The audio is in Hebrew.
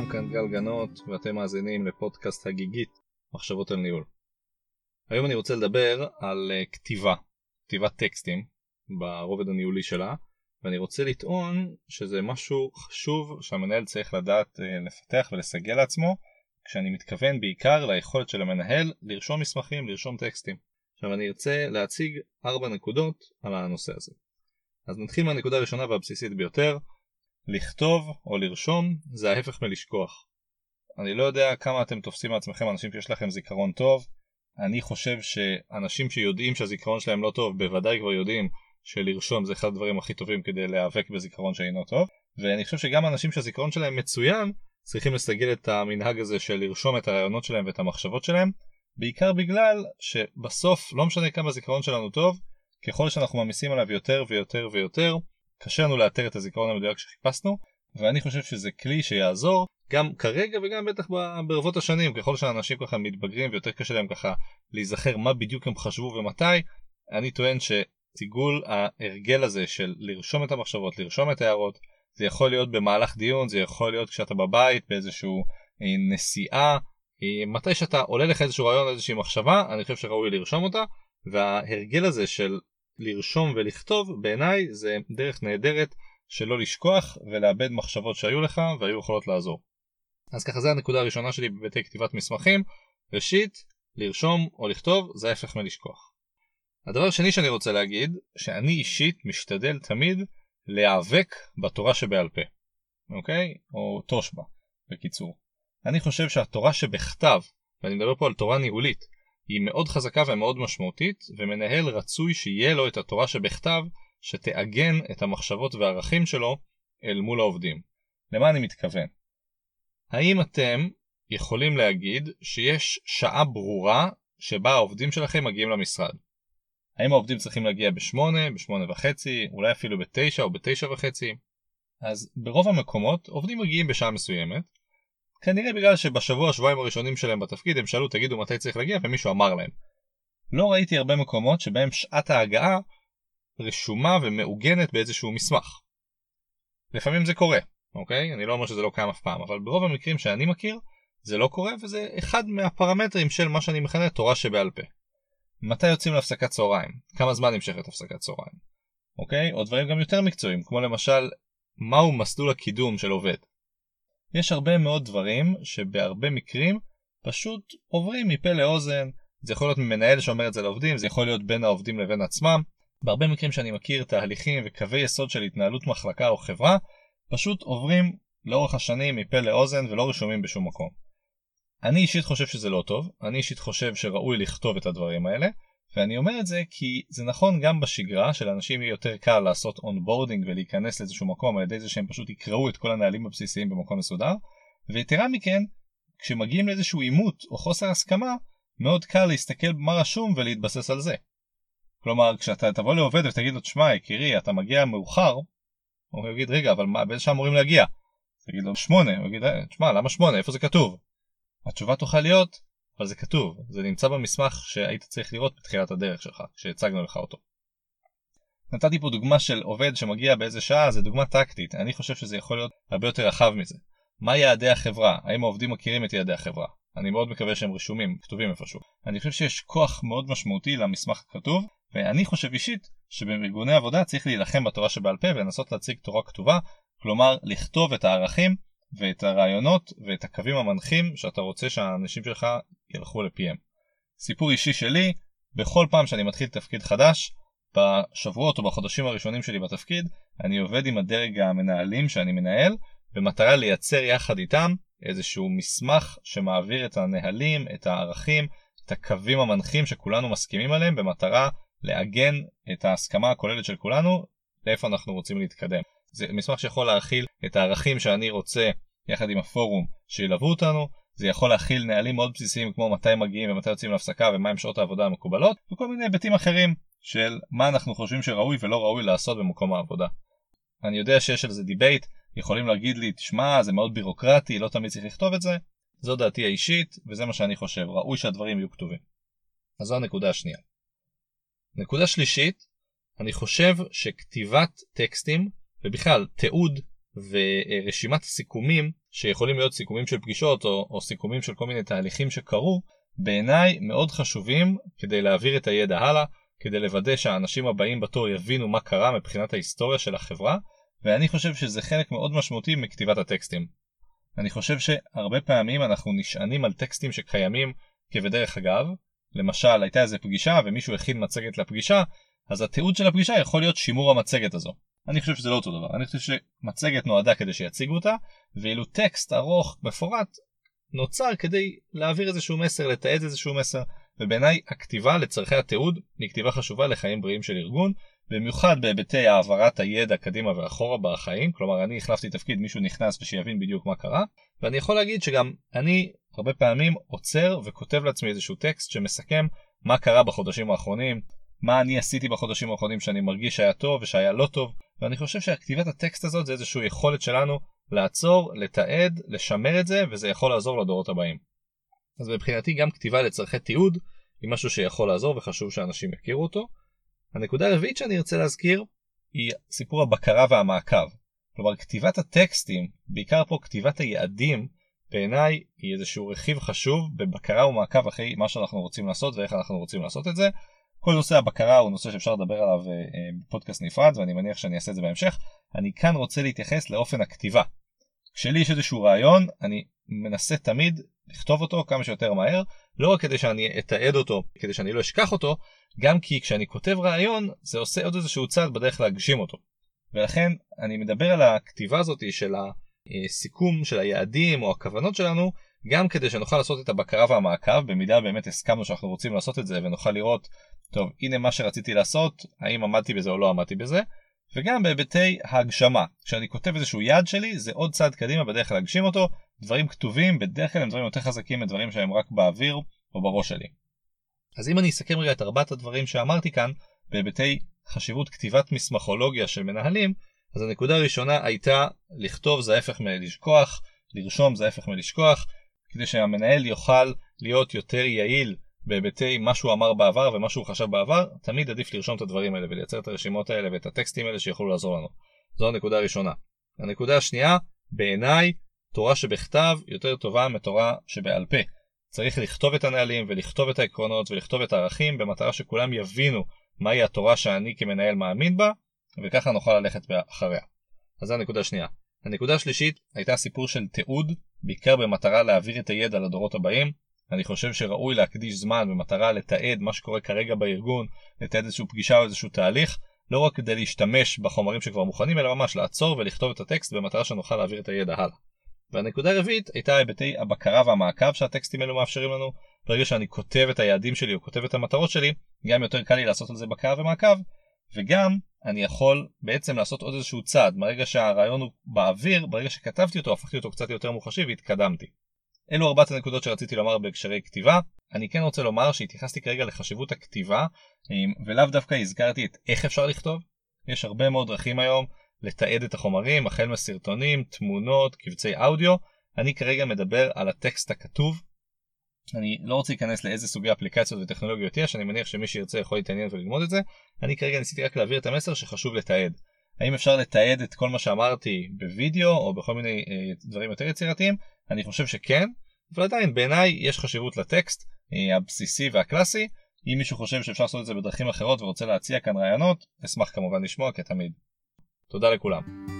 אהלן, כאן גל גנות, ואתם מאזינים לפודקאסט הגיגית, מחשבות על ניהול. היום אני רוצה לדבר על uh, כתיבה, כתיבת טקסטים, ברובד הניהולי שלה, ואני רוצה לטעון שזה משהו חשוב שהמנהל צריך לדעת uh, לפתח ולסגל לעצמו, כשאני מתכוון בעיקר ליכולת של המנהל לרשום מסמכים, לרשום טקסטים. עכשיו אני ארצה להציג ארבע נקודות על הנושא הזה. אז נתחיל מהנקודה הראשונה והבסיסית ביותר, לכתוב או לרשום זה ההפך מלשכוח. אני לא יודע כמה אתם תופסים מעצמכם אנשים שיש לכם זיכרון טוב, אני חושב שאנשים שיודעים שהזיכרון שלהם לא טוב בוודאי כבר יודעים שלרשום זה אחד הדברים הכי טובים כדי להיאבק בזיכרון שאינו טוב, ואני חושב שגם אנשים שהזיכרון שלהם מצוין צריכים לסגל את המנהג הזה של לרשום את הרעיונות שלהם ואת המחשבות שלהם, בעיקר בגלל שבסוף לא משנה כמה הזיכרון שלנו טוב, ככל שאנחנו מעמיסים עליו יותר ויותר ויותר, קשה לנו לאתר את הזיכרון המדויק שחיפשנו, ואני חושב שזה כלי שיעזור גם כרגע וגם בטח ברבות השנים, ככל שאנשים ככה מתבגרים ויותר קשה להם ככה להיזכר מה בדיוק הם חשבו ומתי, אני טוען שסיגול ההרגל הזה של לרשום את המחשבות, לרשום את ההערות, זה יכול להיות במהלך דיון, זה יכול להיות כשאתה בבית באיזשהו אה, נסיעה, אה, מתי שאתה עולה לך איזשהו רעיון, איזושהי מחשבה, אני חושב שראוי לרשום אותה, וההרגל הזה של לרשום ולכתוב בעיניי זה דרך נהדרת שלא לשכוח ולאבד מחשבות שהיו לך והיו יכולות לעזור. אז ככה זה הנקודה הראשונה שלי בבתי כתיבת מסמכים. ראשית, לרשום או לכתוב זה ההפך מלשכוח. הדבר השני שאני רוצה להגיד, שאני אישית משתדל תמיד להיאבק בתורה שבעל פה, אוקיי? או תושבע, בקיצור. אני חושב שהתורה שבכתב, ואני מדבר פה על תורה ניהולית, היא מאוד חזקה ומאוד משמעותית, ומנהל רצוי שיהיה לו את התורה שבכתב, שתעגן את המחשבות והערכים שלו אל מול העובדים. למה אני מתכוון? האם אתם יכולים להגיד שיש שעה ברורה שבה העובדים שלכם מגיעים למשרד? האם העובדים צריכים להגיע בשמונה, בשמונה וחצי, אולי אפילו בתשע או בתשע וחצי? אז ברוב המקומות עובדים מגיעים בשעה מסוימת, כנראה בגלל שבשבוע שבועיים הראשונים שלהם בתפקיד הם שאלו תגידו מתי צריך להגיע ומישהו אמר להם. לא ראיתי הרבה מקומות שבהם שעת ההגעה רשומה ומעוגנת באיזשהו מסמך. לפעמים זה קורה, אוקיי? אני לא אומר שזה לא קיים אף פעם, אבל ברוב המקרים שאני מכיר זה לא קורה וזה אחד מהפרמטרים של מה שאני מכנה תורה שבעל פה. מתי יוצאים להפסקת צהריים? כמה זמן נמשכת הפסקת צהריים? אוקיי? או דברים גם יותר מקצועיים, כמו למשל מהו מסלול הקידום של עובד. יש הרבה מאוד דברים שבהרבה מקרים פשוט עוברים מפה לאוזן, זה יכול להיות ממנהל שאומר את זה לעובדים, זה יכול להיות בין העובדים לבין עצמם. בהרבה מקרים שאני מכיר תהליכים וקווי יסוד של התנהלות מחלקה או חברה, פשוט עוברים לאורך השנים מפה לאוזן ולא רשומים בשום מקום. אני אישית חושב שזה לא טוב, אני אישית חושב שראוי לכתוב את הדברים האלה, ואני אומר את זה כי זה נכון גם בשגרה שלאנשים יהיה יותר קל לעשות onboarding ולהיכנס לאיזשהו מקום על ידי זה שהם פשוט יקראו את כל הנהלים הבסיסיים במקום מסודר ויתרה מכן כשמגיעים לאיזשהו עימות או חוסר הסכמה מאוד קל להסתכל במה רשום ולהתבסס על זה. כלומר כשאתה תבוא לעובד ותגיד לו תשמע יקירי אתה מגיע מאוחר הוא יגיד רגע אבל מה באיזה שעה אמורים להגיע? תגיד לו שמונה הוא יגיד תשמע למה שמונה איפה זה כתוב? התשובה תוכל להיות אבל זה כתוב, זה נמצא במסמך שהיית צריך לראות בתחילת הדרך שלך, כשהצגנו לך אותו. נתתי פה דוגמה של עובד שמגיע באיזה שעה, זה דוגמה טקטית, אני חושב שזה יכול להיות הרבה יותר רחב מזה. מה יעדי החברה? האם העובדים מכירים את יעדי החברה? אני מאוד מקווה שהם רשומים, כתובים איפשהו. אני חושב שיש כוח מאוד משמעותי למסמך הכתוב, ואני חושב אישית שבארגוני עבודה צריך להילחם בתורה שבעל פה ולנסות להציג תורה כתובה, כלומר לכתוב את הערכים ואת הרעיונות ואת הקווים המנחים שאתה רוצה שהאנשים שלך ילכו לפיהם. סיפור אישי שלי, בכל פעם שאני מתחיל תפקיד חדש, בשבועות או בחודשים הראשונים שלי בתפקיד, אני עובד עם הדרג המנהלים שאני מנהל, במטרה לייצר יחד איתם איזשהו מסמך שמעביר את הנהלים, את הערכים, את הקווים המנחים שכולנו מסכימים עליהם, במטרה לעגן את ההסכמה הכוללת של כולנו לאיפה אנחנו רוצים להתקדם. זה מסמך שיכול להכיל את הערכים שאני רוצה יחד עם הפורום שילוו אותנו, זה יכול להכיל נהלים מאוד בסיסיים כמו מתי מגיעים ומתי יוצאים להפסקה ומהם שעות העבודה המקובלות וכל מיני היבטים אחרים של מה אנחנו חושבים שראוי ולא ראוי לעשות במקום העבודה. אני יודע שיש על זה debate, יכולים להגיד לי תשמע זה מאוד בירוקרטי, לא תמיד צריך לכתוב את זה, זו דעתי האישית וזה מה שאני חושב, ראוי שהדברים יהיו כתובים. אז זו הנקודה השנייה. נקודה שלישית, אני חושב שכתיבת טקסטים ובכלל תיעוד ורשימת הסיכומים שיכולים להיות סיכומים של פגישות או, או סיכומים של כל מיני תהליכים שקרו בעיניי מאוד חשובים כדי להעביר את הידע הלאה כדי לוודא שהאנשים הבאים בתור יבינו מה קרה מבחינת ההיסטוריה של החברה ואני חושב שזה חלק מאוד משמעותי מכתיבת הטקסטים. אני חושב שהרבה פעמים אנחנו נשענים על טקסטים שקיימים כבדרך אגב למשל הייתה איזה פגישה ומישהו הכין מצגת לפגישה אז התיעוד של הפגישה יכול להיות שימור המצגת הזו. אני חושב שזה לא אותו דבר, אני חושב שמצגת נועדה כדי שיציגו אותה, ואילו טקסט ארוך, מפורט, נוצר כדי להעביר איזשהו מסר, לתעד איזשהו מסר, ובעיניי הכתיבה לצורכי התיעוד היא כתיבה חשובה לחיים בריאים של ארגון, במיוחד בהיבטי העברת הידע קדימה ואחורה בחיים, כלומר אני החלפתי תפקיד, מישהו נכנס ושיבין בדיוק מה קרה, ואני יכול להגיד שגם אני הרבה פעמים עוצר וכותב לעצמי איזשהו טקסט שמסכם מה קרה בחודשים האחרונים, מה אני עשיתי בחודשים האחרונים שאני מרגיש שהיה טוב ושהיה לא טוב, ואני חושב שכתיבת הטקסט הזאת זה איזושהי יכולת שלנו לעצור, לתעד, לשמר את זה, וזה יכול לעזור לדורות הבאים. אז מבחינתי גם כתיבה לצורכי תיעוד היא משהו שיכול לעזור וחשוב שאנשים יכירו אותו. הנקודה הרביעית שאני ארצה להזכיר היא סיפור הבקרה והמעקב. כלומר כתיבת הטקסטים, בעיקר פה כתיבת היעדים, בעיניי היא איזשהו רכיב חשוב בבקרה ומעקב אחרי מה שאנחנו רוצים לעשות ואיך אנחנו רוצים לעשות את זה. כל נושא הבקרה הוא נושא שאפשר לדבר עליו אה, אה, בפודקאסט נפרד ואני מניח שאני אעשה את זה בהמשך. אני כאן רוצה להתייחס לאופן הכתיבה. כשלי יש איזשהו רעיון אני מנסה תמיד לכתוב אותו כמה שיותר מהר לא רק כדי שאני אתעד אותו כדי שאני לא אשכח אותו גם כי כשאני כותב רעיון זה עושה עוד איזשהו צעד בדרך להגשים אותו. ולכן אני מדבר על הכתיבה הזאת של הסיכום של היעדים או הכוונות שלנו גם כדי שנוכל לעשות את הבקרה והמעקב במידה באמת הסכמנו שאנחנו רוצים לעשות את זה ונוכל לראות טוב הנה מה שרציתי לעשות האם עמדתי בזה או לא עמדתי בזה וגם בהיבטי ההגשמה כשאני כותב איזשהו יעד שלי זה עוד צעד קדימה בדרך להגשים אותו דברים כתובים בדרך כלל הם דברים יותר חזקים מדברים שהם רק באוויר או בראש שלי. אז אם אני אסכם רגע את ארבעת הדברים שאמרתי כאן בהיבטי חשיבות כתיבת מסמכולוגיה של מנהלים אז הנקודה הראשונה הייתה לכתוב זה ההפך מלשכוח לרשום זה ההפך מלשכוח כדי שהמנהל יוכל להיות יותר יעיל בהיבטי מה שהוא אמר בעבר ומה שהוא חשב בעבר, תמיד עדיף לרשום את הדברים האלה ולייצר את הרשימות האלה ואת הטקסטים האלה שיכולו לעזור לנו. זו הנקודה הראשונה. הנקודה השנייה, בעיניי, תורה שבכתב יותר טובה מתורה שבעל פה. צריך לכתוב את הנהלים ולכתוב את העקרונות ולכתוב את הערכים במטרה שכולם יבינו מהי התורה שאני כמנהל מאמין בה, וככה נוכל ללכת אחריה. אז זו הנקודה השנייה. הנקודה השלישית הייתה סיפור של תיעוד, בעיקר במטרה להעביר את הידע לדורות הבאים. אני חושב שראוי להקדיש זמן במטרה לתעד מה שקורה כרגע בארגון, לתעד איזושהי פגישה או איזשהו תהליך, לא רק כדי להשתמש בחומרים שכבר מוכנים, אלא ממש לעצור ולכתוב את הטקסט במטרה שנוכל להעביר את הידע הלאה. והנקודה הרביעית הייתה היבטי הבקרה והמעקב שהטקסטים האלו מאפשרים לנו. ברגע שאני כותב את היעדים שלי או כותב את המטרות שלי, גם יותר קל לי לעשות על זה בקרה ומעקב, וגם אני יכול בעצם לעשות עוד איזשהו צעד. מהרגע שהרעיון הוא באוויר, ברגע שכתבתי אותו, הפכתי אותו קצת יותר מוחשי והתקדמתי. אלו ארבעת הנקודות שרציתי לומר בהקשרי כתיבה. אני כן רוצה לומר שהתייחסתי כרגע לחשיבות הכתיבה, ולאו דווקא הזכרתי את איך אפשר לכתוב. יש הרבה מאוד דרכים היום לתעד את החומרים, החל מסרטונים, תמונות, קבצי אודיו. אני כרגע מדבר על הטקסט הכתוב. אני לא רוצה להיכנס לאיזה סוגי אפליקציות וטכנולוגיות יש, אני מניח שמי שירצה יכול להתעניין וללמוד את זה. אני כרגע ניסיתי רק להעביר את המסר שחשוב לתעד. האם אפשר לתעד את כל מה שאמרתי בווידאו או בכל מיני אה, דברים יותר יצירתיים? אני חושב שכן, אבל עדיין בעיניי יש חשיבות לטקסט אה, הבסיסי והקלאסי. אם מישהו חושב שאפשר לעשות את זה בדרכים אחרות ורוצה להציע כאן רעיונות, אשמח כמובן לשמוע כתמיד. תודה לכולם.